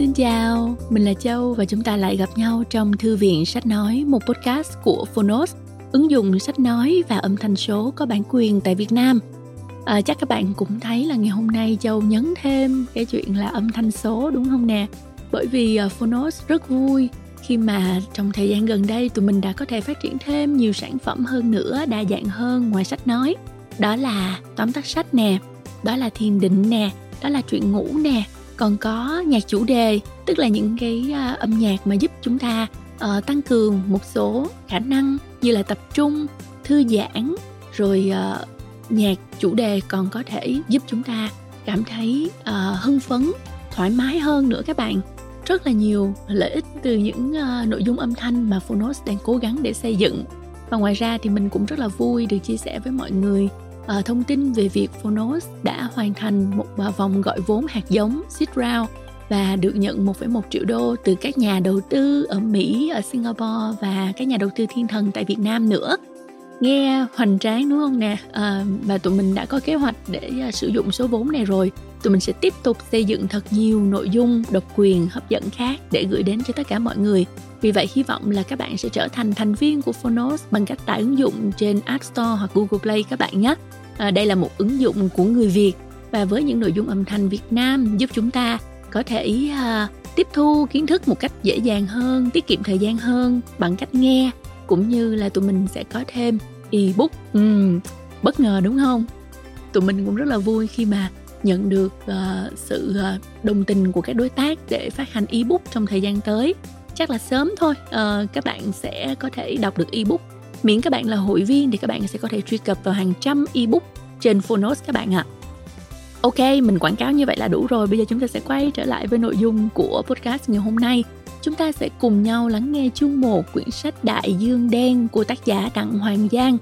Xin chào, mình là Châu và chúng ta lại gặp nhau trong Thư viện Sách Nói, một podcast của Phonos, ứng dụng sách nói và âm thanh số có bản quyền tại Việt Nam. À, chắc các bạn cũng thấy là ngày hôm nay Châu nhấn thêm cái chuyện là âm thanh số đúng không nè? Bởi vì uh, Phonos rất vui khi mà trong thời gian gần đây tụi mình đã có thể phát triển thêm nhiều sản phẩm hơn nữa, đa dạng hơn ngoài sách nói. Đó là tóm tắt sách nè, đó là thiền định nè, đó là chuyện ngủ nè, còn có nhạc chủ đề tức là những cái à, âm nhạc mà giúp chúng ta uh, tăng cường một số khả năng như là tập trung thư giãn rồi uh, nhạc chủ đề còn có thể giúp chúng ta cảm thấy uh, hưng phấn thoải mái hơn nữa các bạn. Rất là nhiều lợi ích từ những uh, nội dung âm thanh mà Phonos đang cố gắng để xây dựng. Và ngoài ra thì mình cũng rất là vui được chia sẻ với mọi người uh, thông tin về việc Phonos đã hoàn thành một uh, vòng gọi vốn hạt giống seed round và được nhận 1,1 triệu đô từ các nhà đầu tư ở Mỹ, ở Singapore và các nhà đầu tư thiên thần tại Việt Nam nữa. Nghe hoành tráng đúng không nè? À, và tụi mình đã có kế hoạch để uh, sử dụng số vốn này rồi. Tụi mình sẽ tiếp tục xây dựng thật nhiều nội dung độc quyền hấp dẫn khác để gửi đến cho tất cả mọi người. Vì vậy hy vọng là các bạn sẽ trở thành thành viên của Phonos bằng cách tải ứng dụng trên App Store hoặc Google Play các bạn nhé à, đây là một ứng dụng của người việt và với những nội dung âm thanh việt nam giúp chúng ta có thể uh, tiếp thu kiến thức một cách dễ dàng hơn tiết kiệm thời gian hơn bằng cách nghe cũng như là tụi mình sẽ có thêm ebook ừ, bất ngờ đúng không tụi mình cũng rất là vui khi mà nhận được uh, sự uh, đồng tình của các đối tác để phát hành ebook trong thời gian tới chắc là sớm thôi uh, các bạn sẽ có thể đọc được ebook miễn các bạn là hội viên thì các bạn sẽ có thể truy cập vào hàng trăm ebook trên Phonos các bạn ạ. Ok, mình quảng cáo như vậy là đủ rồi. Bây giờ chúng ta sẽ quay trở lại với nội dung của podcast ngày hôm nay. Chúng ta sẽ cùng nhau lắng nghe chương 1 quyển sách Đại Dương Đen của tác giả Đặng Hoàng Giang.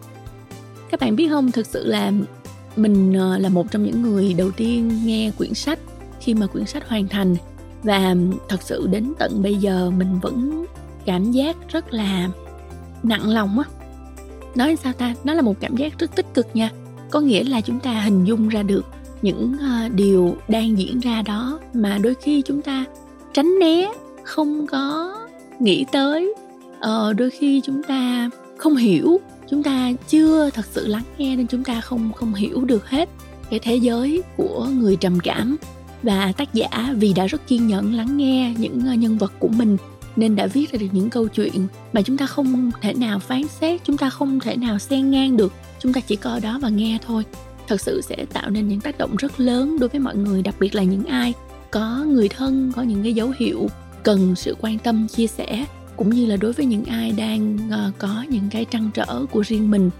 Các bạn biết không, thực sự là mình ờ, là một trong những người đầu tiên nghe quyển sách khi mà quyển sách hoàn thành. Và thật sự đến tận bây giờ mình vẫn cảm giác rất là nặng lòng á. Nói sao ta? Nó là một cảm giác rất tích cực nha. Có nghĩa là chúng ta hình dung ra được những ờ, điều đang diễn ra đó mà đôi khi chúng ta tránh né không có nghĩ tới. Ờ, đôi khi chúng ta không hiểu chúng ta chưa thật sự lắng nghe nên chúng ta không không hiểu được hết cái thế giới của người trầm cảm. Và tác giả vì đã rất kiên nhẫn lắng nghe những ờ, nhân vật của mình nên đã viết ra được những câu chuyện mà chúng ta không thể nào phán xét chúng ta không thể nào xen ngang được. Chúng ta chỉ coi đó và nghe thôi. Thật sự sẽ tạo nên những tác động rất lớn đối với mọi người đặc biệt là những ai có người thân có những cái dấu hiệu cần sự quan tâm chia sẻ cũng như là đối với những ai đang uh, có những cái trăn trở của riêng mình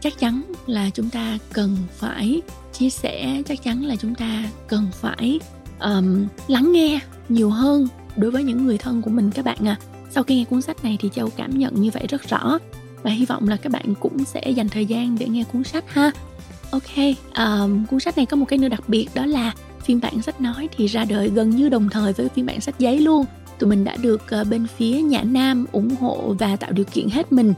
chắc chắn là chúng ta cần phải chia sẻ chắc chắn là chúng ta cần phải um, lắng nghe nhiều hơn đối với những người thân của mình các bạn à sau khi nghe cuốn sách này thì châu cảm nhận như vậy rất rõ và hy vọng là các bạn cũng sẽ dành thời gian để nghe cuốn sách ha. Ok um, cuốn sách này có một cái nữa đặc biệt đó là phiên bản sách nói thì ra đời gần như đồng thời với phiên bản sách giấy luôn tụi mình đã được uh, bên phía nhà nam ủng hộ và tạo điều kiện hết mình.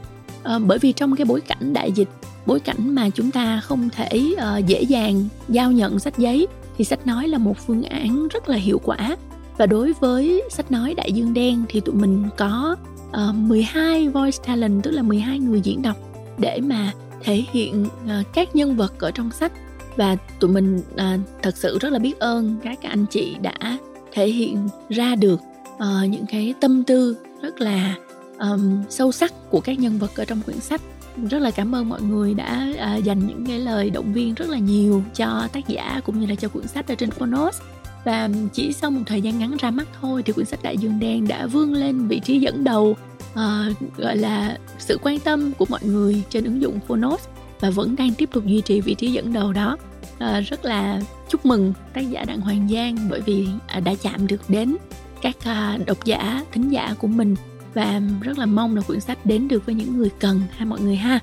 Uh, bởi vì trong cái bối cảnh đại dịch bối cảnh mà chúng ta không thể uh, dễ dàng giao nhận sách giấy thì sách nói là một phương án rất là hiệu quả. Và đối với sách nói đại dương đen thì tụi mình có uh, 12 voice talent tức là 12 người diễn đọc để mà thể hiện uh, các nhân vật ở trong sách. Và tụi mình uh, thật sự rất là biết ơn các anh chị đã thể hiện ra được uh, những cái tâm tư rất là um, sâu sắc của các nhân vật ở trong quyển sách. Rất là cảm ơn mọi người đã uh, dành những cái lời động viên rất là nhiều cho tác giả cũng như là cho quyển sách ở trên Phonos và chỉ sau một thời gian ngắn ra mắt thôi thì quyển sách đại dương đen đã vươn lên vị trí dẫn đầu uh, gọi là sự quan tâm của mọi người trên ứng dụng Phonos và vẫn đang tiếp tục duy trì vị trí dẫn đầu đó. Uh, rất là chúc mừng tác giả đặng hoàng giang bởi vì uh, đã chạm được đến các à, độc giả thính giả của mình và rất là mong là quyển sách đến được với những người cần ha mọi người ha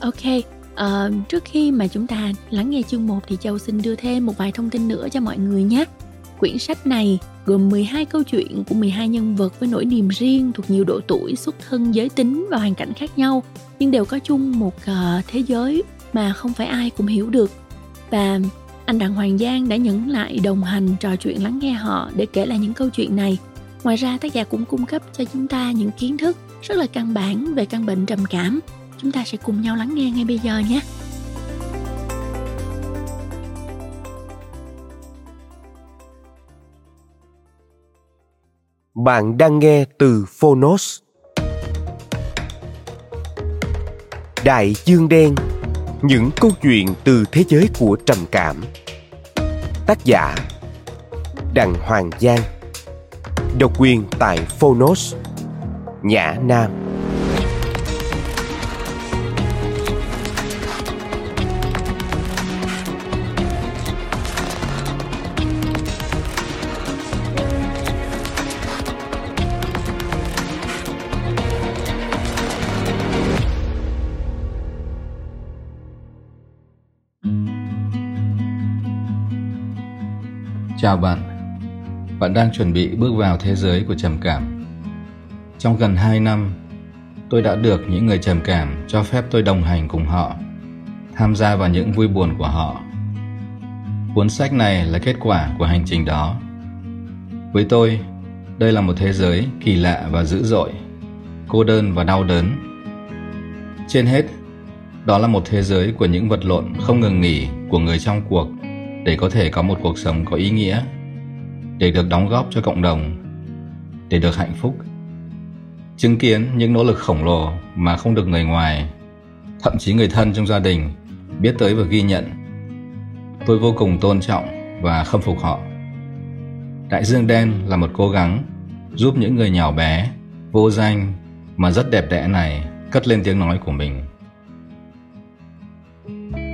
ok uh, trước khi mà chúng ta lắng nghe chương 1 thì châu xin đưa thêm một vài thông tin nữa cho mọi người nhé Quyển sách này gồm 12 câu chuyện của 12 nhân vật với nỗi niềm riêng thuộc nhiều độ tuổi, xuất thân, giới tính và hoàn cảnh khác nhau, nhưng đều có chung một uh, thế giới mà không phải ai cũng hiểu được. Và anh Đặng Hoàng Giang đã nhẫn lại đồng hành trò chuyện lắng nghe họ để kể lại những câu chuyện này. Ngoài ra, tác giả cũng cung cấp cho chúng ta những kiến thức rất là căn bản về căn bệnh trầm cảm. Chúng ta sẽ cùng nhau lắng nghe ngay bây giờ nhé. Bạn đang nghe từ Phonos. Đại Dương Đen, Những câu chuyện từ thế giới của trầm cảm Tác giả Đặng Hoàng Giang. Độc quyền tại Phonos Nhã Nam. Chào bạn. Bạn đang chuẩn bị bước vào thế giới của trầm cảm. Trong gần 2 năm, tôi đã được những người trầm cảm cho phép tôi đồng hành cùng họ, tham gia vào những vui buồn của họ. Cuốn sách này là kết quả của hành trình đó. Với tôi, đây là một thế giới kỳ lạ và dữ dội, cô đơn và đau đớn. Trên hết, đó là một thế giới của những vật lộn không ngừng nghỉ của người trong cuộc để có thể có một cuộc sống có ý nghĩa, để được đóng góp cho cộng đồng, để được hạnh phúc. Chứng kiến những nỗ lực khổng lồ mà không được người ngoài, thậm chí người thân trong gia đình biết tới và ghi nhận, tôi vô cùng tôn trọng và khâm phục họ. Đại dương đen là một cố gắng giúp những người nhỏ bé, vô danh mà rất đẹp đẽ này cất lên tiếng nói của mình.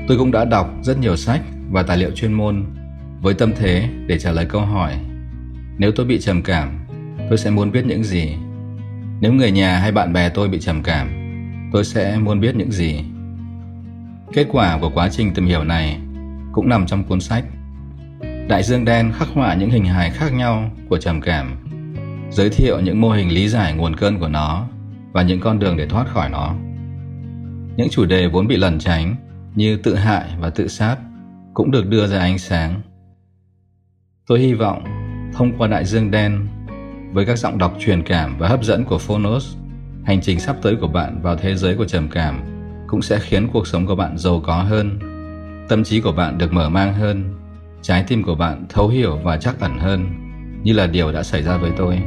Tôi cũng đã đọc rất nhiều sách và tài liệu chuyên môn với tâm thế để trả lời câu hỏi, nếu tôi bị trầm cảm, tôi sẽ muốn biết những gì? Nếu người nhà hay bạn bè tôi bị trầm cảm, tôi sẽ muốn biết những gì? Kết quả của quá trình tìm hiểu này cũng nằm trong cuốn sách đại dương đen khắc họa những hình hài khác nhau của trầm cảm, giới thiệu những mô hình lý giải nguồn cơn của nó và những con đường để thoát khỏi nó. Những chủ đề vốn bị lẩn tránh như tự hại và tự sát cũng được đưa ra ánh sáng. Tôi hy vọng thông qua đại dương đen với các giọng đọc truyền cảm và hấp dẫn của Phonos, hành trình sắp tới của bạn vào thế giới của trầm cảm cũng sẽ khiến cuộc sống của bạn giàu có hơn, tâm trí của bạn được mở mang hơn, trái tim của bạn thấu hiểu và chắc ẩn hơn, như là điều đã xảy ra với tôi.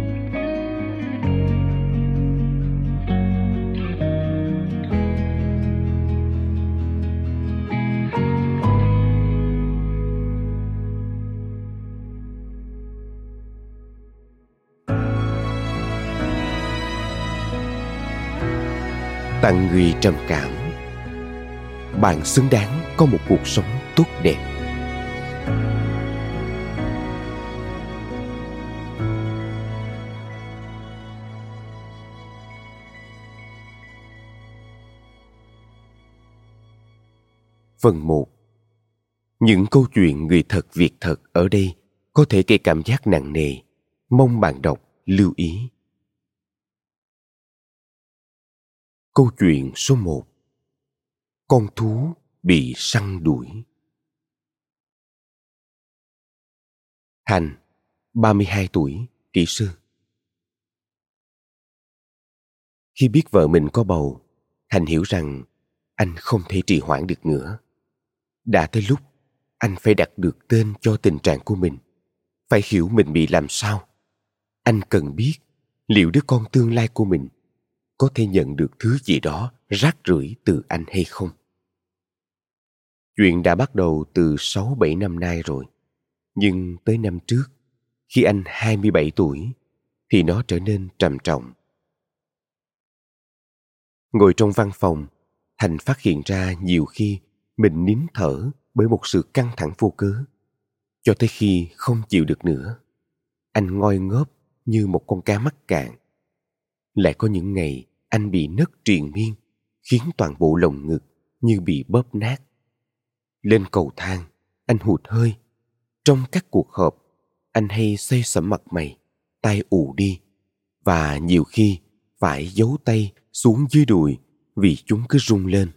Tặng người trầm cảm bạn xứng đáng có một cuộc sống tốt đẹp Phần 1 Những câu chuyện người thật việc thật ở đây có thể gây cảm giác nặng nề. Mong bạn đọc, lưu ý. Câu chuyện số 1 Con thú bị săn đuổi Thành, 32 tuổi, kỹ sư. Khi biết vợ mình có bầu, Thành hiểu rằng anh không thể trì hoãn được nữa. Đã tới lúc anh phải đặt được tên cho tình trạng của mình. Phải hiểu mình bị làm sao. Anh cần biết liệu đứa con tương lai của mình có thể nhận được thứ gì đó rác rưởi từ anh hay không. Chuyện đã bắt đầu từ 6-7 năm nay rồi. Nhưng tới năm trước, khi anh 27 tuổi, thì nó trở nên trầm trọng. Ngồi trong văn phòng, Thành phát hiện ra nhiều khi mình nín thở bởi một sự căng thẳng vô cớ. Cho tới khi không chịu được nữa, anh ngoi ngớp như một con cá mắc cạn. Lại có những ngày anh bị nứt triền miên, khiến toàn bộ lồng ngực như bị bóp nát. Lên cầu thang, anh hụt hơi. Trong các cuộc họp, anh hay xây sẩm mặt mày, tay ù đi, và nhiều khi phải giấu tay xuống dưới đùi vì chúng cứ rung lên.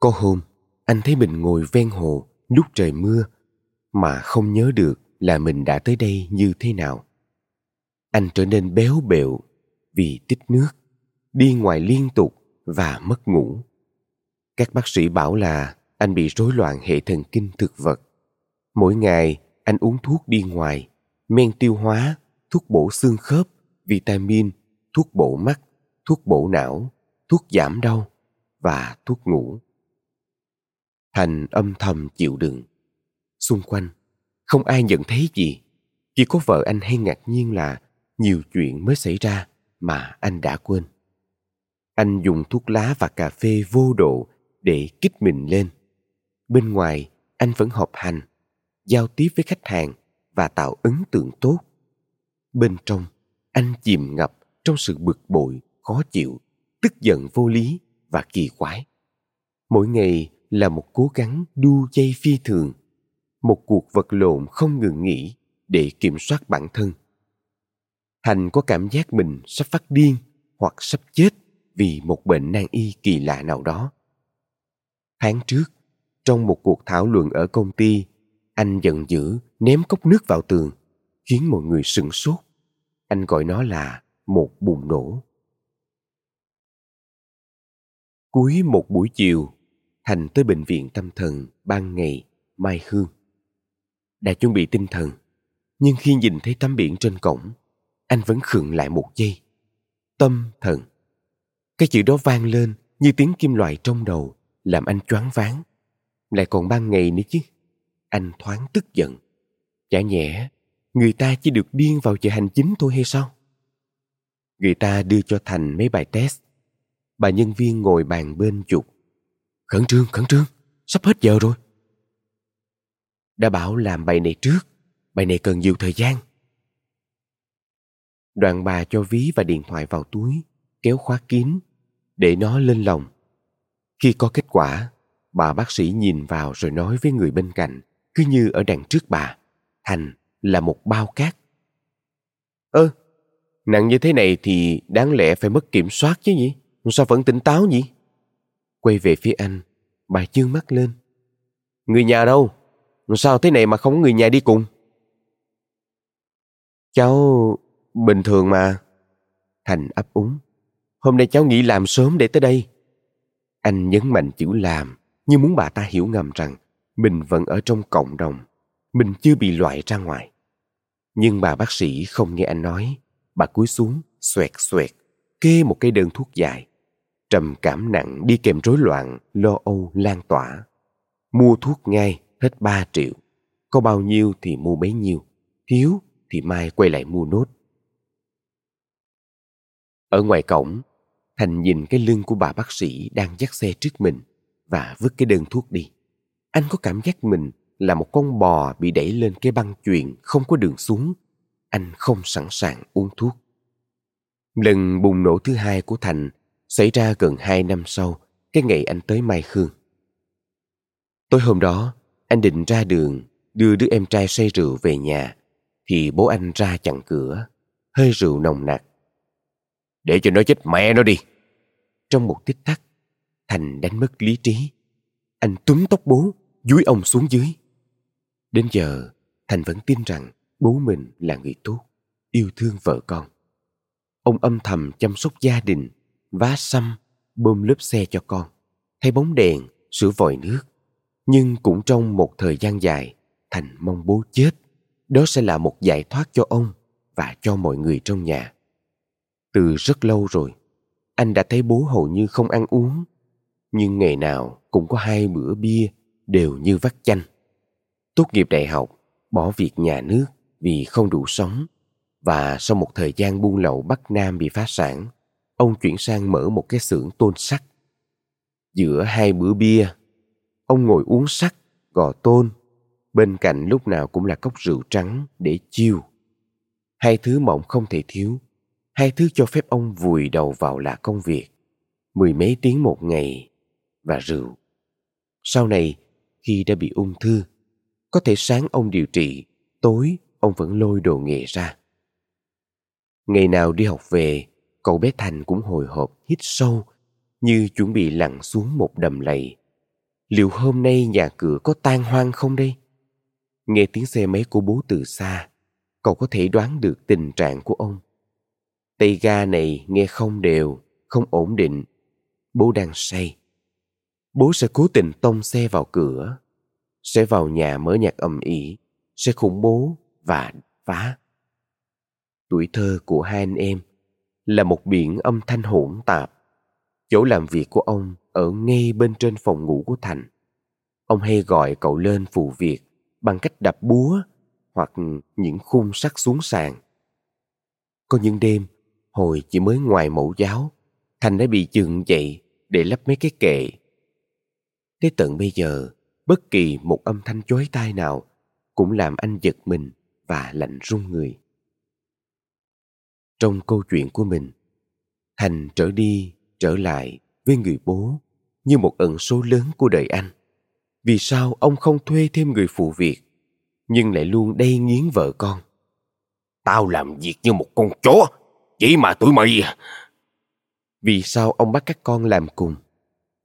Có hôm, anh thấy mình ngồi ven hồ lúc trời mưa mà không nhớ được là mình đã tới đây như thế nào anh trở nên béo bẹo vì tích nước đi ngoài liên tục và mất ngủ. Các bác sĩ bảo là anh bị rối loạn hệ thần kinh thực vật. Mỗi ngày, anh uống thuốc đi ngoài, men tiêu hóa, thuốc bổ xương khớp, vitamin, thuốc bổ mắt, thuốc bổ não, thuốc giảm đau và thuốc ngủ. Thành âm thầm chịu đựng. Xung quanh, không ai nhận thấy gì. Chỉ có vợ anh hay ngạc nhiên là nhiều chuyện mới xảy ra mà anh đã quên anh dùng thuốc lá và cà phê vô độ để kích mình lên. Bên ngoài, anh vẫn họp hành, giao tiếp với khách hàng và tạo ấn tượng tốt. Bên trong, anh chìm ngập trong sự bực bội, khó chịu, tức giận vô lý và kỳ quái. Mỗi ngày là một cố gắng đu dây phi thường, một cuộc vật lộn không ngừng nghỉ để kiểm soát bản thân. Thành có cảm giác mình sắp phát điên hoặc sắp chết vì một bệnh nan y kỳ lạ nào đó. Tháng trước, trong một cuộc thảo luận ở công ty, anh giận dữ ném cốc nước vào tường, khiến mọi người sửng sốt. Anh gọi nó là một bùng nổ. Cuối một buổi chiều, thành tới bệnh viện tâm thần ban ngày mai hương. Đã chuẩn bị tinh thần, nhưng khi nhìn thấy tấm biển trên cổng, anh vẫn khựng lại một giây. Tâm thần cái chữ đó vang lên như tiếng kim loại trong đầu, làm anh choáng váng. Lại còn ban ngày nữa chứ. Anh thoáng tức giận. Chả nhẽ người ta chỉ được điên vào giờ hành chính thôi hay sao? Người ta đưa cho thành mấy bài test. Bà nhân viên ngồi bàn bên chụp khẩn trương khẩn trương. Sắp hết giờ rồi. Đã bảo làm bài này trước. Bài này cần nhiều thời gian. Đoạn bà cho ví và điện thoại vào túi kéo khóa kín để nó lên lòng. Khi có kết quả, bà bác sĩ nhìn vào rồi nói với người bên cạnh, cứ như ở đằng trước bà, thành là một bao cát. Ơ, nặng như thế này thì đáng lẽ phải mất kiểm soát chứ nhỉ? Sao vẫn tỉnh táo nhỉ? Quay về phía anh, bà chương mắt lên. Người nhà đâu? Sao thế này mà không có người nhà đi cùng? Cháu bình thường mà. Thành ấp úng hôm nay cháu nghĩ làm sớm để tới đây. Anh nhấn mạnh chữ làm, như muốn bà ta hiểu ngầm rằng mình vẫn ở trong cộng đồng, mình chưa bị loại ra ngoài. Nhưng bà bác sĩ không nghe anh nói, bà cúi xuống, xoẹt xoẹt, kê một cây đơn thuốc dài, trầm cảm nặng đi kèm rối loạn, lo âu, lan tỏa. Mua thuốc ngay, hết ba triệu. Có bao nhiêu thì mua bấy nhiêu, thiếu thì mai quay lại mua nốt. Ở ngoài cổng thành nhìn cái lưng của bà bác sĩ đang dắt xe trước mình và vứt cái đơn thuốc đi. Anh có cảm giác mình là một con bò bị đẩy lên cái băng chuyền không có đường xuống. Anh không sẵn sàng uống thuốc. Lần bùng nổ thứ hai của thành xảy ra gần hai năm sau, cái ngày anh tới mai khương. Tối hôm đó, anh định ra đường, đưa đứa em trai say rượu về nhà, thì bố anh ra chặn cửa, hơi rượu nồng nặc để cho nó chết mẹ nó đi. Trong một tích tắc, thành đánh mất lý trí. Anh túm tóc bố, dúi ông xuống dưới. Đến giờ, thành vẫn tin rằng bố mình là người tốt, yêu thương vợ con. Ông âm thầm chăm sóc gia đình, vá xăm, bơm lớp xe cho con, thay bóng đèn, sửa vòi nước. Nhưng cũng trong một thời gian dài, thành mong bố chết. Đó sẽ là một giải thoát cho ông và cho mọi người trong nhà từ rất lâu rồi, anh đã thấy bố hầu như không ăn uống. Nhưng ngày nào cũng có hai bữa bia đều như vắt chanh. Tốt nghiệp đại học, bỏ việc nhà nước vì không đủ sống. Và sau một thời gian buôn lậu bắc nam bị phá sản, ông chuyển sang mở một cái xưởng tôn sắt. Giữa hai bữa bia, ông ngồi uống sắt, gò tôn. Bên cạnh lúc nào cũng là cốc rượu trắng để chiêu. Hai thứ mộng không thể thiếu hai thứ cho phép ông vùi đầu vào là công việc mười mấy tiếng một ngày và rượu sau này khi đã bị ung thư có thể sáng ông điều trị tối ông vẫn lôi đồ nghề ra ngày nào đi học về cậu bé thành cũng hồi hộp hít sâu như chuẩn bị lặn xuống một đầm lầy liệu hôm nay nhà cửa có tan hoang không đây? Nghe tiếng xe máy của bố từ xa, cậu có thể đoán được tình trạng của ông. Tay ga này nghe không đều, không ổn định. Bố đang say. Bố sẽ cố tình tông xe vào cửa, sẽ vào nhà mở nhạc ầm ĩ, sẽ khủng bố và phá. Tuổi thơ của hai anh em là một biển âm thanh hỗn tạp. Chỗ làm việc của ông ở ngay bên trên phòng ngủ của Thành. Ông hay gọi cậu lên phụ việc bằng cách đập búa hoặc những khung sắt xuống sàn. Có những đêm, hồi chỉ mới ngoài mẫu giáo, Thành đã bị chừng dậy để lắp mấy cái kệ. Tới tận bây giờ, bất kỳ một âm thanh chói tai nào cũng làm anh giật mình và lạnh run người. Trong câu chuyện của mình, Thành trở đi, trở lại với người bố như một ẩn số lớn của đời anh. Vì sao ông không thuê thêm người phụ việc, nhưng lại luôn đay nghiến vợ con? Tao làm việc như một con chó, chỉ mà tụi mày... Vì sao ông bắt các con làm cùng?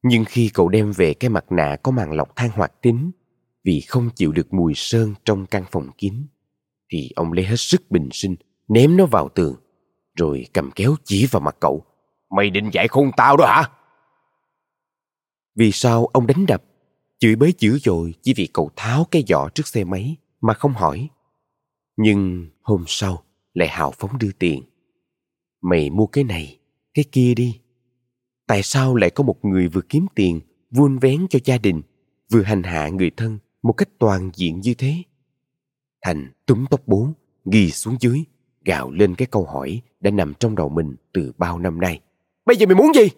Nhưng khi cậu đem về cái mặt nạ có màn lọc than hoạt tính vì không chịu được mùi sơn trong căn phòng kín, thì ông lấy hết sức bình sinh ném nó vào tường, rồi cầm kéo chỉ vào mặt cậu. Mày định dạy khôn tao đó hả? Vì sao ông đánh đập, chửi bới dữ dội chỉ vì cậu tháo cái giỏ trước xe máy mà không hỏi. Nhưng hôm sau lại hào phóng đưa tiền. Mày mua cái này, cái kia đi. Tại sao lại có một người vừa kiếm tiền, vun vén cho gia đình, vừa hành hạ người thân một cách toàn diện như thế? Thành túm tóc bố, ghi xuống dưới, gào lên cái câu hỏi đã nằm trong đầu mình từ bao năm nay. Bây giờ mày muốn gì?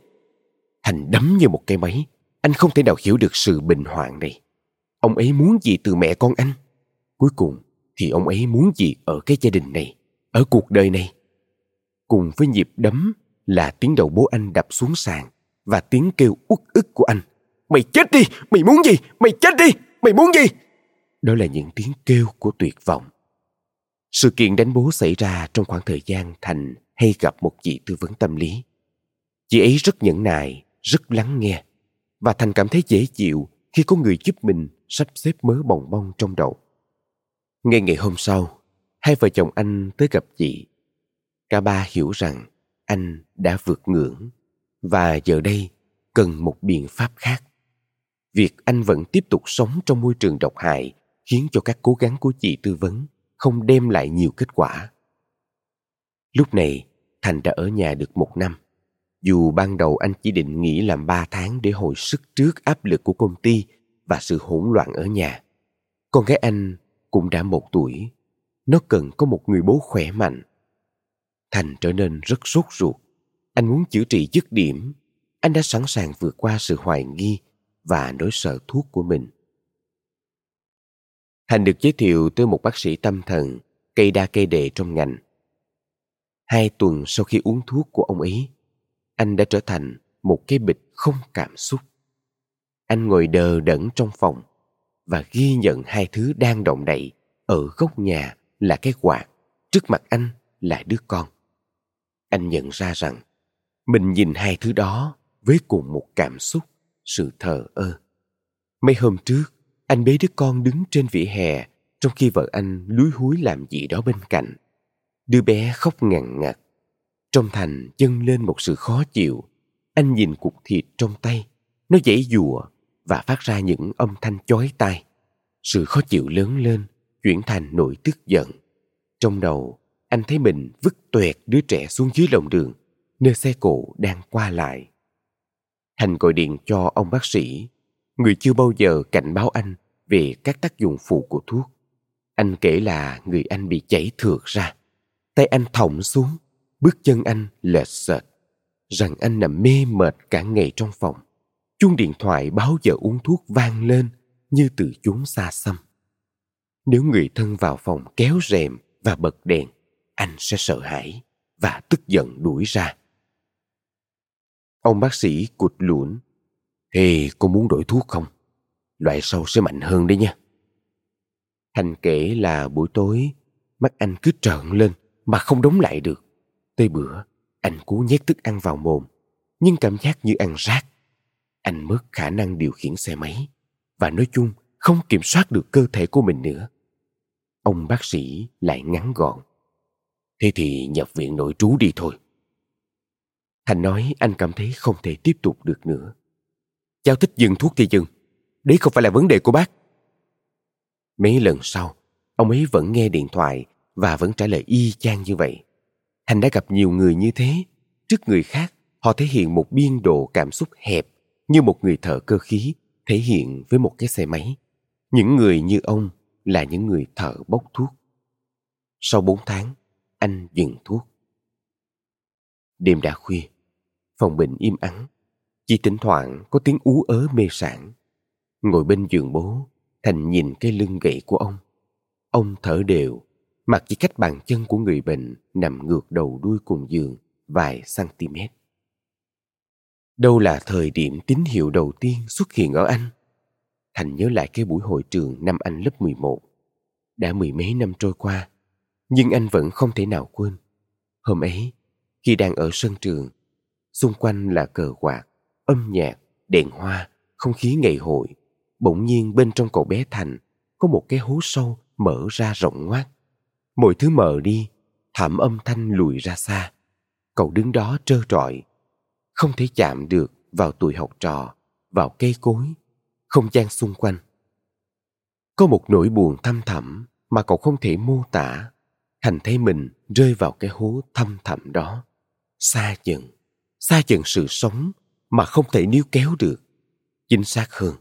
Thành đấm như một cây máy, anh không thể nào hiểu được sự bình hoạn này. Ông ấy muốn gì từ mẹ con anh? Cuối cùng thì ông ấy muốn gì ở cái gia đình này, ở cuộc đời này? Cùng với nhịp đấm là tiếng đầu bố anh đập xuống sàn và tiếng kêu uất ức của anh. Mày chết đi! Mày muốn gì? Mày chết đi! Mày muốn gì? Đó là những tiếng kêu của tuyệt vọng. Sự kiện đánh bố xảy ra trong khoảng thời gian Thành hay gặp một chị tư vấn tâm lý. Chị ấy rất nhẫn nại, rất lắng nghe và Thành cảm thấy dễ chịu khi có người giúp mình sắp xếp mớ bồng bông trong đầu. Ngay ngày hôm sau, hai vợ chồng anh tới gặp chị. Cả ba hiểu rằng anh đã vượt ngưỡng và giờ đây cần một biện pháp khác. Việc anh vẫn tiếp tục sống trong môi trường độc hại khiến cho các cố gắng của chị tư vấn không đem lại nhiều kết quả. Lúc này, Thành đã ở nhà được một năm. Dù ban đầu anh chỉ định nghỉ làm ba tháng để hồi sức trước áp lực của công ty và sự hỗn loạn ở nhà. Con gái anh cũng đã một tuổi. Nó cần có một người bố khỏe mạnh. Thành trở nên rất sốt ruột. Anh muốn chữa trị dứt điểm. Anh đã sẵn sàng vượt qua sự hoài nghi và nỗi sợ thuốc của mình. Thành được giới thiệu tới một bác sĩ tâm thần, cây đa cây đề trong ngành. Hai tuần sau khi uống thuốc của ông ấy, anh đã trở thành một cái bịch không cảm xúc. Anh ngồi đờ đẫn trong phòng và ghi nhận hai thứ đang động đậy ở góc nhà là cái quạt, trước mặt anh là đứa con. Anh nhận ra rằng mình nhìn hai thứ đó với cùng một cảm xúc, sự thờ ơ. Mấy hôm trước, anh bế đứa con đứng trên vỉa hè trong khi vợ anh lúi húi làm gì đó bên cạnh. Đứa bé khóc ngằn ngặt. Trong thành dâng lên một sự khó chịu. Anh nhìn cục thịt trong tay. Nó dãy dùa và phát ra những âm thanh chói tai. Sự khó chịu lớn lên, chuyển thành nỗi tức giận. Trong đầu, anh thấy mình vứt tuẹt đứa trẻ xuống dưới lòng đường, nơi xe cộ đang qua lại. Thành gọi điện cho ông bác sĩ người chưa bao giờ cảnh báo anh về các tác dụng phụ của thuốc. Anh kể là người anh bị chảy thượt ra. Tay anh thõng xuống, bước chân anh lệch sệt. Rằng anh nằm mê mệt cả ngày trong phòng. Chuông điện thoại báo giờ uống thuốc vang lên như từ chốn xa xăm. Nếu người thân vào phòng kéo rèm và bật đèn, anh sẽ sợ hãi và tức giận đuổi ra. Ông bác sĩ cụt lũn thì cô muốn đổi thuốc không? Loại sau sẽ mạnh hơn đấy nha. Thành kể là buổi tối, mắt anh cứ trợn lên mà không đóng lại được. Tới bữa, anh cố nhét thức ăn vào mồm, nhưng cảm giác như ăn rác. Anh mất khả năng điều khiển xe máy và nói chung không kiểm soát được cơ thể của mình nữa. Ông bác sĩ lại ngắn gọn. Thế thì nhập viện nội trú đi thôi. Thành nói anh cảm thấy không thể tiếp tục được nữa. Cháu thích dừng thuốc thì dừng. Đấy không phải là vấn đề của bác. Mấy lần sau, ông ấy vẫn nghe điện thoại và vẫn trả lời y chang như vậy. Thành đã gặp nhiều người như thế. Trước người khác, họ thể hiện một biên độ cảm xúc hẹp như một người thợ cơ khí thể hiện với một cái xe máy. Những người như ông là những người thợ bốc thuốc. Sau bốn tháng, anh dừng thuốc. Đêm đã khuya, phòng bệnh im ắng. Chỉ thỉnh thoảng có tiếng ú ớ mê sản. Ngồi bên giường bố, Thành nhìn cái lưng gậy của ông. Ông thở đều, mặt chỉ cách bàn chân của người bệnh nằm ngược đầu đuôi cùng giường vài cm. Đâu là thời điểm tín hiệu đầu tiên xuất hiện ở anh? Thành nhớ lại cái buổi hội trường năm anh lớp 11. Đã mười mấy năm trôi qua, nhưng anh vẫn không thể nào quên. Hôm ấy, khi đang ở sân trường, xung quanh là cờ quạt, âm nhạc, đèn hoa, không khí ngày hội. Bỗng nhiên bên trong cậu bé Thành có một cái hố sâu mở ra rộng ngoác. Mọi thứ mờ đi, thảm âm thanh lùi ra xa. Cậu đứng đó trơ trọi, không thể chạm được vào tuổi học trò, vào cây cối, không gian xung quanh. Có một nỗi buồn thâm thẳm mà cậu không thể mô tả. Thành thấy mình rơi vào cái hố thâm thẳm đó. Xa dần, xa dần sự sống mà không thể níu kéo được. Chính xác hơn,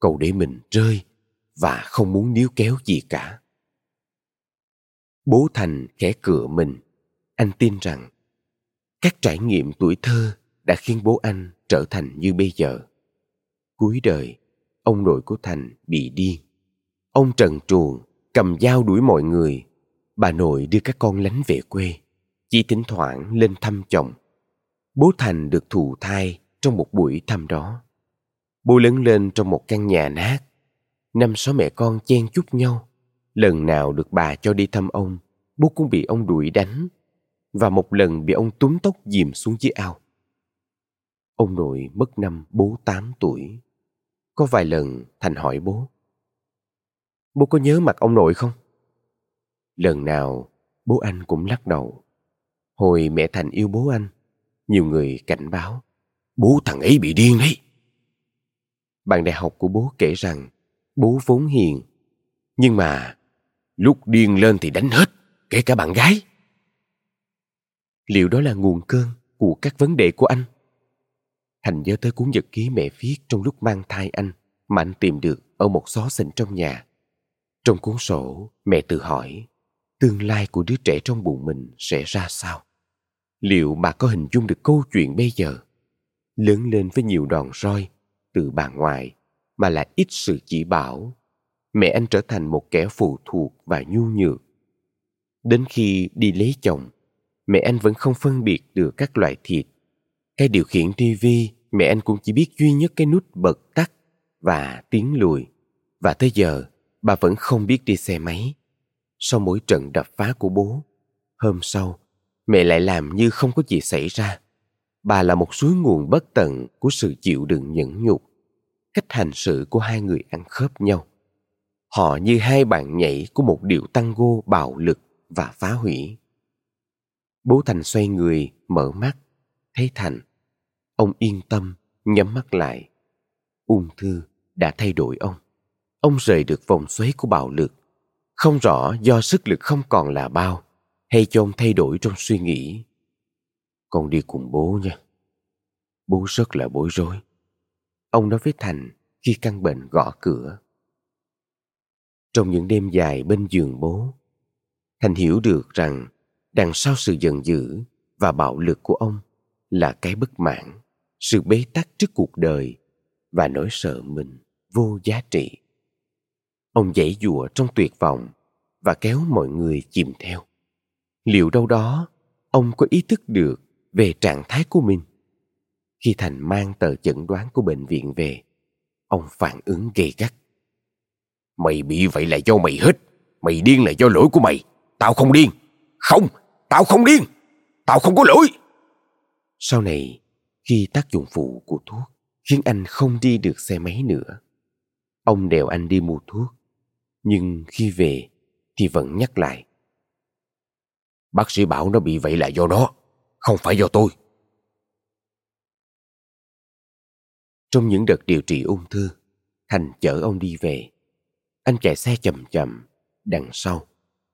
cậu để mình rơi và không muốn níu kéo gì cả. Bố Thành khẽ cửa mình. Anh tin rằng các trải nghiệm tuổi thơ đã khiến bố anh trở thành như bây giờ. Cuối đời, ông nội của Thành bị điên. Ông trần truồng, cầm dao đuổi mọi người. Bà nội đưa các con lánh về quê, chỉ thỉnh thoảng lên thăm chồng. Bố Thành được thụ thai trong một buổi thăm đó. Bố lớn lên trong một căn nhà nát. Năm sáu mẹ con chen chúc nhau. Lần nào được bà cho đi thăm ông, bố cũng bị ông đuổi đánh. Và một lần bị ông túm tóc dìm xuống dưới ao. Ông nội mất năm bố tám tuổi. Có vài lần Thành hỏi bố. Bố có nhớ mặt ông nội không? Lần nào bố anh cũng lắc đầu. Hồi mẹ Thành yêu bố anh, nhiều người cảnh báo. Bố thằng ấy bị điên đấy. Bạn đại học của bố kể rằng bố vốn hiền. Nhưng mà lúc điên lên thì đánh hết, kể cả bạn gái. Liệu đó là nguồn cơn của các vấn đề của anh? Thành nhớ tới cuốn nhật ký mẹ viết trong lúc mang thai anh mà anh tìm được ở một xó xỉnh trong nhà. Trong cuốn sổ, mẹ tự hỏi tương lai của đứa trẻ trong bụng mình sẽ ra sao? Liệu bà có hình dung được câu chuyện bây giờ? Lớn lên với nhiều đòn roi từ bà ngoại mà lại ít sự chỉ bảo. Mẹ anh trở thành một kẻ phụ thuộc và nhu nhược. Đến khi đi lấy chồng, mẹ anh vẫn không phân biệt được các loại thịt cái điều khiển tivi mẹ anh cũng chỉ biết duy nhất cái nút bật tắt và tiếng lùi. Và tới giờ, bà vẫn không biết đi xe máy. Sau mỗi trận đập phá của bố, hôm sau, mẹ lại làm như không có gì xảy ra. Bà là một suối nguồn bất tận của sự chịu đựng nhẫn nhục. Cách hành xử của hai người ăn khớp nhau. Họ như hai bạn nhảy của một điệu tango bạo lực và phá hủy. Bố Thành xoay người, mở mắt, thấy Thành Ông yên tâm, nhắm mắt lại. Ung thư đã thay đổi ông. Ông rời được vòng xoáy của bạo lực. Không rõ do sức lực không còn là bao hay cho ông thay đổi trong suy nghĩ. Con đi cùng bố nha. Bố rất là bối rối. Ông nói với Thành khi căn bệnh gõ cửa. Trong những đêm dài bên giường bố, Thành hiểu được rằng đằng sau sự giận dữ và bạo lực của ông là cái bất mãn sự bế tắc trước cuộc đời và nỗi sợ mình vô giá trị ông dãy dụa trong tuyệt vọng và kéo mọi người chìm theo. Liệu đâu đó ông có ý thức được về trạng thái của mình? Khi thành mang tờ chẩn đoán của bệnh viện về ông phản ứng gay gắt. Mày bị vậy là do mày hết. Mày điên là do lỗi của mày. Tao không điên. Không tao không điên. Tao không có lỗi. Sau này khi tác dụng phụ của thuốc khiến anh không đi được xe máy nữa. Ông đèo anh đi mua thuốc. Nhưng khi về thì vẫn nhắc lại. Bác sĩ bảo nó bị vậy là do nó, không phải do tôi. Trong những đợt điều trị ung thư, Thành chở ông đi về. Anh chạy xe chậm chậm, đằng sau.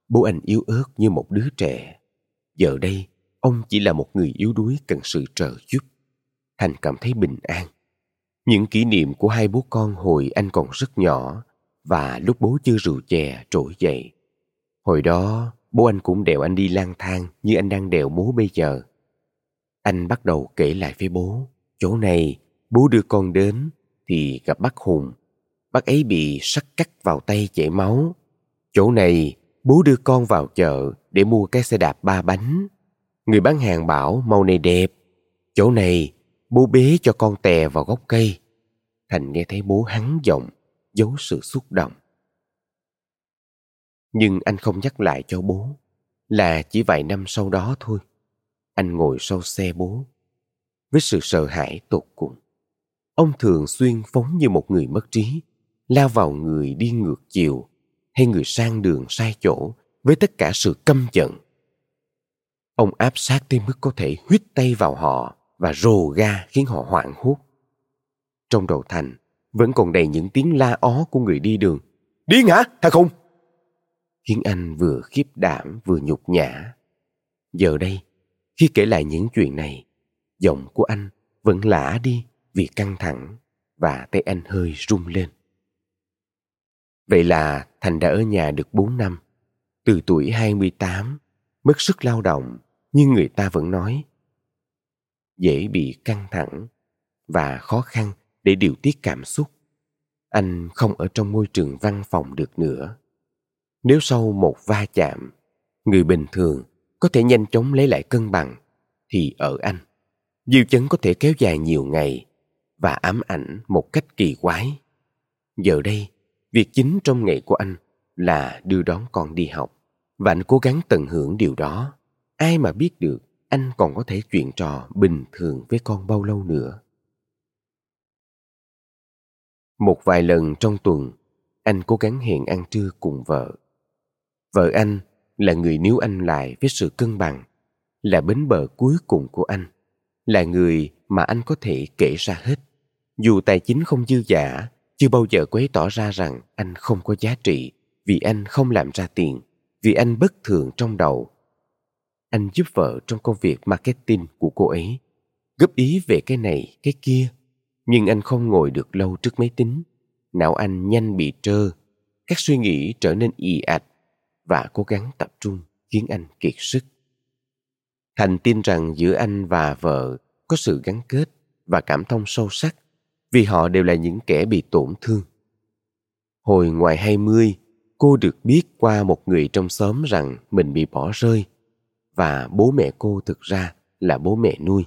Bố anh yếu ớt như một đứa trẻ. Giờ đây, ông chỉ là một người yếu đuối cần sự trợ giúp. Thành cảm thấy bình an. Những kỷ niệm của hai bố con hồi anh còn rất nhỏ và lúc bố chưa rượu chè trỗi dậy. Hồi đó, bố anh cũng đèo anh đi lang thang như anh đang đèo bố bây giờ. Anh bắt đầu kể lại với bố, chỗ này bố đưa con đến thì gặp bác Hùng. Bác ấy bị sắt cắt vào tay chảy máu. Chỗ này bố đưa con vào chợ để mua cái xe đạp ba bánh. Người bán hàng bảo màu này đẹp. Chỗ này bố bế cho con tè vào gốc cây. Thành nghe thấy bố hắn giọng, giấu sự xúc động. Nhưng anh không nhắc lại cho bố là chỉ vài năm sau đó thôi. Anh ngồi sau xe bố với sự sợ hãi tột cùng. Ông thường xuyên phóng như một người mất trí, lao vào người đi ngược chiều hay người sang đường sai chỗ với tất cả sự căm giận. Ông áp sát tới mức có thể huyết tay vào họ và rồ ga khiến họ hoảng hốt. Trong đầu thành vẫn còn đầy những tiếng la ó của người đi đường. Điên hả, thằng khùng? Khiến anh vừa khiếp đảm vừa nhục nhã. Giờ đây, khi kể lại những chuyện này, giọng của anh vẫn lả đi vì căng thẳng và tay anh hơi rung lên. Vậy là Thành đã ở nhà được 4 năm. Từ tuổi 28, mất sức lao động, nhưng người ta vẫn nói dễ bị căng thẳng và khó khăn để điều tiết cảm xúc. Anh không ở trong môi trường văn phòng được nữa. Nếu sau một va chạm, người bình thường có thể nhanh chóng lấy lại cân bằng, thì ở anh, dư chấn có thể kéo dài nhiều ngày và ám ảnh một cách kỳ quái. Giờ đây, việc chính trong ngày của anh là đưa đón con đi học và anh cố gắng tận hưởng điều đó. Ai mà biết được anh còn có thể chuyện trò bình thường với con bao lâu nữa. Một vài lần trong tuần, anh cố gắng hẹn ăn trưa cùng vợ. Vợ anh là người níu anh lại với sự cân bằng, là bến bờ cuối cùng của anh, là người mà anh có thể kể ra hết. Dù tài chính không dư giả, chưa bao giờ cô ấy tỏ ra rằng anh không có giá trị vì anh không làm ra tiền, vì anh bất thường trong đầu. Anh giúp vợ trong công việc marketing của cô ấy, góp ý về cái này, cái kia. Nhưng anh không ngồi được lâu trước máy tính. Não anh nhanh bị trơ, các suy nghĩ trở nên ì ạch và cố gắng tập trung khiến anh kiệt sức. Thành tin rằng giữa anh và vợ có sự gắn kết và cảm thông sâu sắc vì họ đều là những kẻ bị tổn thương. Hồi ngoài 20, cô được biết qua một người trong xóm rằng mình bị bỏ rơi và bố mẹ cô thực ra là bố mẹ nuôi.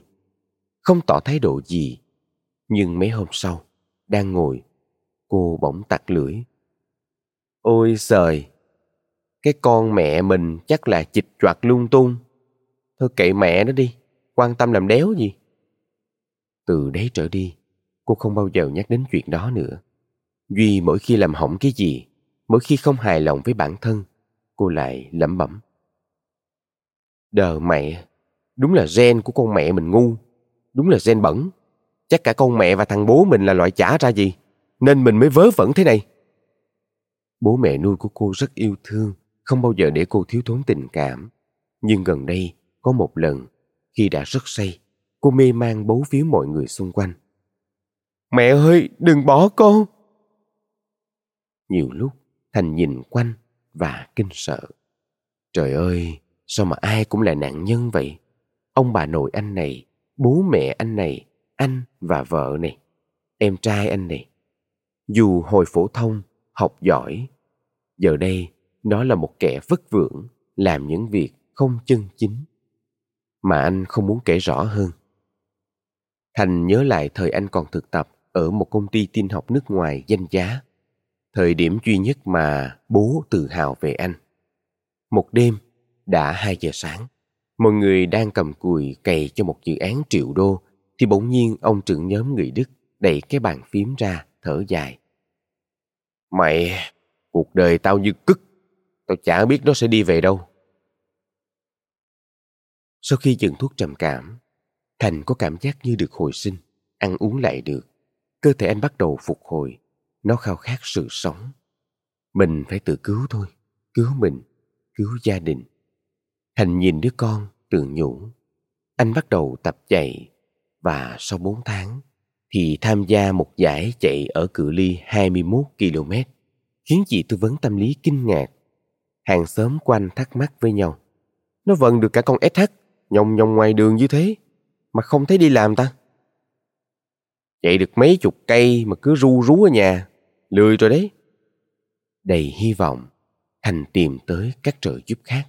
Không tỏ thái độ gì, nhưng mấy hôm sau, đang ngồi, cô bỗng tặc lưỡi. Ôi trời, cái con mẹ mình chắc là chịch choạc lung tung. Thôi kệ mẹ nó đi, quan tâm làm đéo gì. Từ đấy trở đi, cô không bao giờ nhắc đến chuyện đó nữa. Duy mỗi khi làm hỏng cái gì, mỗi khi không hài lòng với bản thân, cô lại lẩm bẩm. Đờ mẹ, đúng là gen của con mẹ mình ngu, đúng là gen bẩn. Chắc cả con mẹ và thằng bố mình là loại chả ra gì, nên mình mới vớ vẩn thế này. Bố mẹ nuôi của cô rất yêu thương, không bao giờ để cô thiếu thốn tình cảm. Nhưng gần đây, có một lần, khi đã rất say, cô mê man bấu víu mọi người xung quanh. Mẹ ơi, đừng bỏ con! Nhiều lúc, Thành nhìn quanh và kinh sợ. Trời ơi, sao mà ai cũng là nạn nhân vậy? Ông bà nội anh này, bố mẹ anh này, anh và vợ này, em trai anh này. Dù hồi phổ thông, học giỏi, giờ đây nó là một kẻ vất vưởng, làm những việc không chân chính. Mà anh không muốn kể rõ hơn. Thành nhớ lại thời anh còn thực tập ở một công ty tin học nước ngoài danh giá. Thời điểm duy nhất mà bố tự hào về anh. Một đêm, đã 2 giờ sáng, mọi người đang cầm cùi cày cho một dự án triệu đô thì bỗng nhiên ông trưởng nhóm người Đức đẩy cái bàn phím ra thở dài. Mày, cuộc đời tao như cức. Tao chả biết nó sẽ đi về đâu. Sau khi dừng thuốc trầm cảm, Thành có cảm giác như được hồi sinh, ăn uống lại được. Cơ thể anh bắt đầu phục hồi, nó khao khát sự sống. Mình phải tự cứu thôi, cứu mình, cứu gia đình. Thành nhìn đứa con tự nhủ. Anh bắt đầu tập chạy và sau 4 tháng thì tham gia một giải chạy ở cự ly 21 km, khiến chị tư vấn tâm lý kinh ngạc. Hàng xóm quanh thắc mắc với nhau. Nó vận được cả con SH, nhông nhông ngoài đường như thế, mà không thấy đi làm ta. Chạy được mấy chục cây mà cứ ru rú ở nhà, lười rồi đấy. Đầy hy vọng, Thành tìm tới các trợ giúp khác.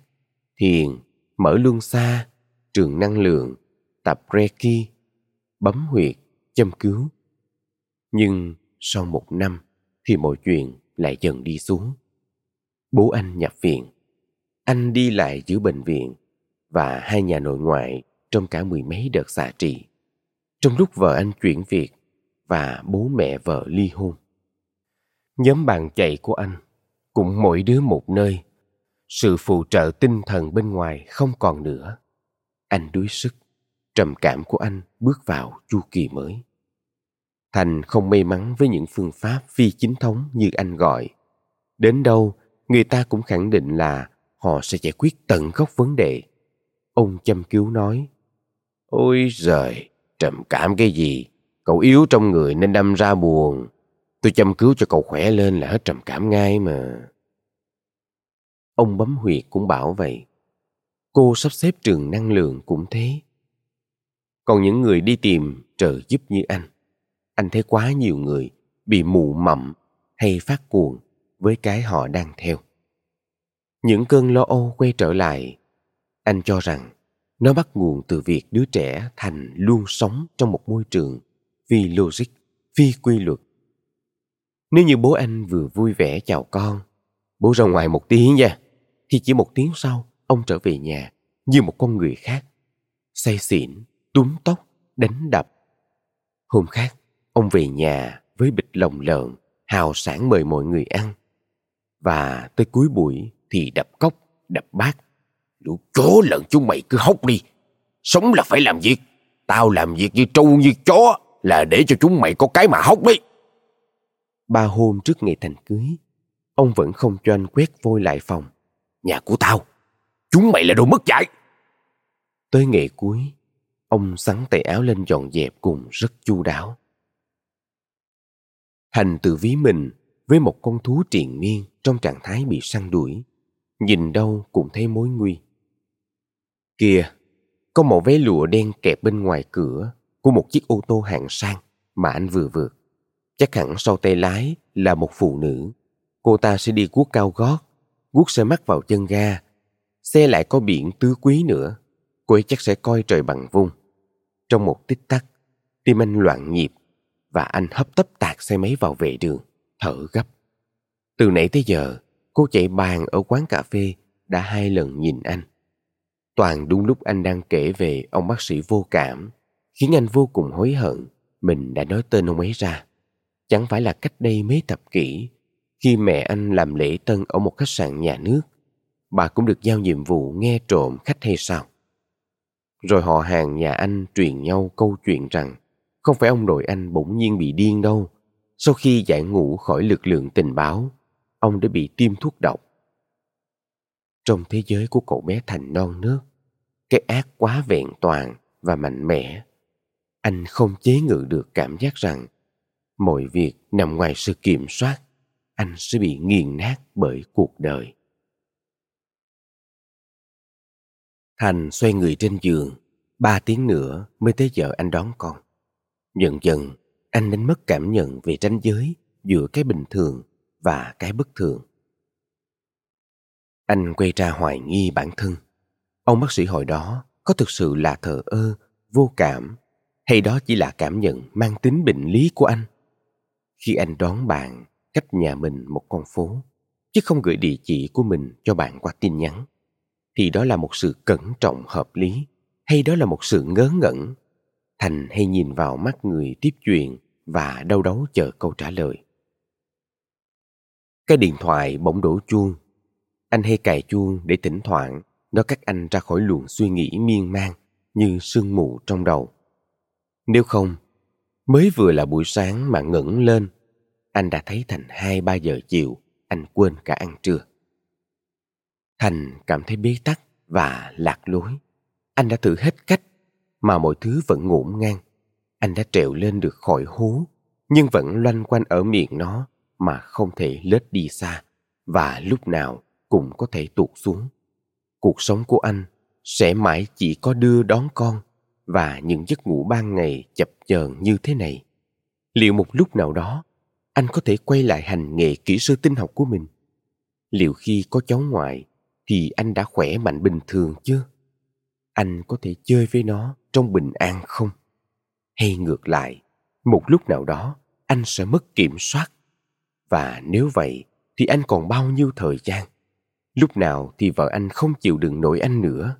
Thiền, mở luân xa, trường năng lượng, tập Reiki, bấm huyệt, châm cứu. Nhưng sau một năm thì mọi chuyện lại dần đi xuống. Bố anh nhập viện. Anh đi lại giữa bệnh viện và hai nhà nội ngoại trong cả mười mấy đợt xạ trị. Trong lúc vợ anh chuyển việc và bố mẹ vợ ly hôn. Nhóm bạn chạy của anh cũng mỗi đứa một nơi. Sự phụ trợ tinh thần bên ngoài không còn nữa. Anh đuối sức, trầm cảm của anh bước vào chu kỳ mới. Thành không may mắn với những phương pháp phi chính thống như anh gọi. Đến đâu, người ta cũng khẳng định là họ sẽ giải quyết tận gốc vấn đề. Ông chăm cứu nói, Ôi giời, trầm cảm cái gì? Cậu yếu trong người nên đâm ra buồn. Tôi chăm cứu cho cậu khỏe lên là hết trầm cảm ngay mà. Ông bấm huyệt cũng bảo vậy. Cô sắp xếp trường năng lượng cũng thế. Còn những người đi tìm trợ giúp như anh, anh thấy quá nhiều người bị mụ mậm hay phát cuồng với cái họ đang theo. Những cơn lo âu quay trở lại, anh cho rằng nó bắt nguồn từ việc đứa trẻ thành luôn sống trong một môi trường phi logic, phi quy luật. Nếu như bố anh vừa vui vẻ chào con, bố ra ngoài một tiếng nha, thì chỉ một tiếng sau, ông trở về nhà như một con người khác. Say xỉn, túm tóc, đánh đập. Hôm khác, ông về nhà với bịch lồng lợn, hào sản mời mọi người ăn. Và tới cuối buổi thì đập cốc, đập bát. Lũ chó lợn chúng mày cứ hốc đi. Sống là phải làm việc. Tao làm việc như trâu như chó là để cho chúng mày có cái mà hốc đi. Ba hôm trước ngày thành cưới, ông vẫn không cho anh quét vôi lại phòng. Nhà của tao, chúng mày là đồ mất dạy. Tới ngày cuối, ông sắn tay áo lên dọn dẹp cùng rất chu đáo. Thành tự ví mình với một con thú triền miên trong trạng thái bị săn đuổi. Nhìn đâu cũng thấy mối nguy. Kìa, có một vé lụa đen kẹp bên ngoài cửa của một chiếc ô tô hạng sang mà anh vừa vượt. Chắc hẳn sau tay lái là một phụ nữ. Cô ta sẽ đi cuốc cao gót, guốc xe mắt vào chân ga. Xe lại có biển tứ quý nữa. Cô ấy chắc sẽ coi trời bằng vung. Trong một tích tắc, tim anh loạn nhịp và anh hấp tấp tạt xe máy vào vệ đường, thở gấp. Từ nãy tới giờ, cô chạy bàn ở quán cà phê đã hai lần nhìn anh. Toàn đúng lúc anh đang kể về ông bác sĩ vô cảm, khiến anh vô cùng hối hận mình đã nói tên ông ấy ra. Chẳng phải là cách đây mấy thập kỷ, khi mẹ anh làm lễ tân ở một khách sạn nhà nước, bà cũng được giao nhiệm vụ nghe trộm khách hay sao? Rồi họ hàng nhà anh truyền nhau câu chuyện rằng không phải ông nội anh bỗng nhiên bị điên đâu. Sau khi giải ngũ khỏi lực lượng tình báo, ông đã bị tiêm thuốc độc. Trong thế giới của cậu bé Thành non nước, cái ác quá vẹn toàn và mạnh mẽ. Anh không chế ngự được cảm giác rằng mọi việc nằm ngoài sự kiểm soát, anh sẽ bị nghiền nát bởi cuộc đời. Thành xoay người trên giường, ba tiếng nữa mới tới giờ anh đón con. Dần dần, anh đánh mất cảm nhận về ranh giới giữa cái bình thường và cái bất thường. Anh quay ra hoài nghi bản thân. Ông bác sĩ hồi đó có thực sự là thờ ơ, vô cảm hay đó chỉ là cảm nhận mang tính bệnh lý của anh? Khi anh đón bạn cách nhà mình một con phố, chứ không gửi địa chỉ của mình cho bạn qua tin nhắn, thì đó là một sự cẩn trọng hợp lý hay đó là một sự ngớ ngẩn thành hay nhìn vào mắt người tiếp chuyện và đau đớn chờ câu trả lời Cái điện thoại bỗng đổ chuông. Anh hay cài chuông để thỉnh thoảng nó cắt anh ra khỏi luồng suy nghĩ miên man như sương mù trong đầu. Nếu không, mới vừa là buổi sáng mà ngẩng lên, anh đã thấy thành hai ba giờ chiều, anh quên cả ăn trưa. Thành cảm thấy bế tắc và lạc lối. Anh đã thử hết cách mà mọi thứ vẫn ngổn ngang. Anh đã trèo lên được khỏi hố, nhưng vẫn loanh quanh ở miệng nó mà không thể lết đi xa và lúc nào cũng có thể tụt xuống. Cuộc sống của anh sẽ mãi chỉ có đưa đón con và những giấc ngủ ban ngày chập chờn như thế này. Liệu một lúc nào đó anh có thể quay lại hành nghề kỹ sư tinh học của mình? Liệu khi có cháu ngoại thì anh đã khỏe mạnh bình thường chưa? Anh có thể chơi với nó trong bình an không? Hay ngược lại, một lúc nào đó anh sẽ mất kiểm soát. Và nếu vậy thì anh còn bao nhiêu thời gian? Lúc nào thì vợ anh không chịu đựng nổi anh nữa?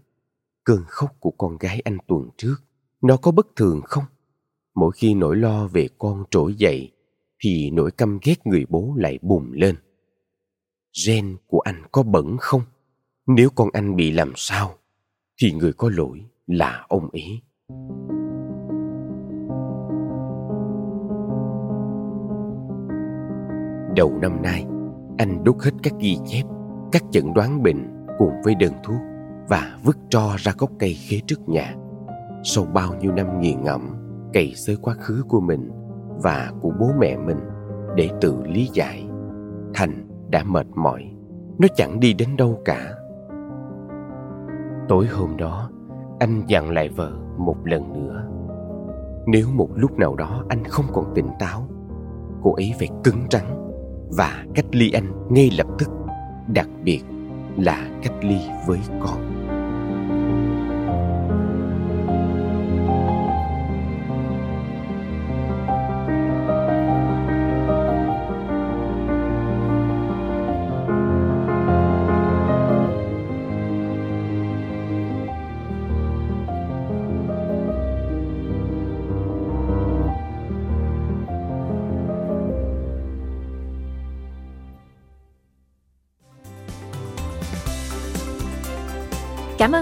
Cơn khóc của con gái anh tuần trước, nó có bất thường không? Mỗi khi nỗi lo về con trỗi dậy, thì nỗi căm ghét người bố lại bùng lên. Gen của anh có bẩn không? Nếu con anh bị làm sao, thì người có lỗi là ông ấy. Đầu năm nay, anh đốt hết các ghi chép, các chẩn đoán bệnh cùng với đơn thuốc và vứt tro ra gốc cây khế trước nhà. Sau bao nhiêu năm nghiền ngẫm, cày xới quá khứ của mình và của bố mẹ mình để tự lý giải, Thành đã mệt mỏi. Nó chẳng đi đến đâu cả. Tối hôm đó, anh dặn lại vợ một lần nữa. Nếu một lúc nào đó anh không còn tỉnh táo, cô ấy phải cứng rắn và cách ly anh ngay lập tức, đặc biệt là cách ly với con.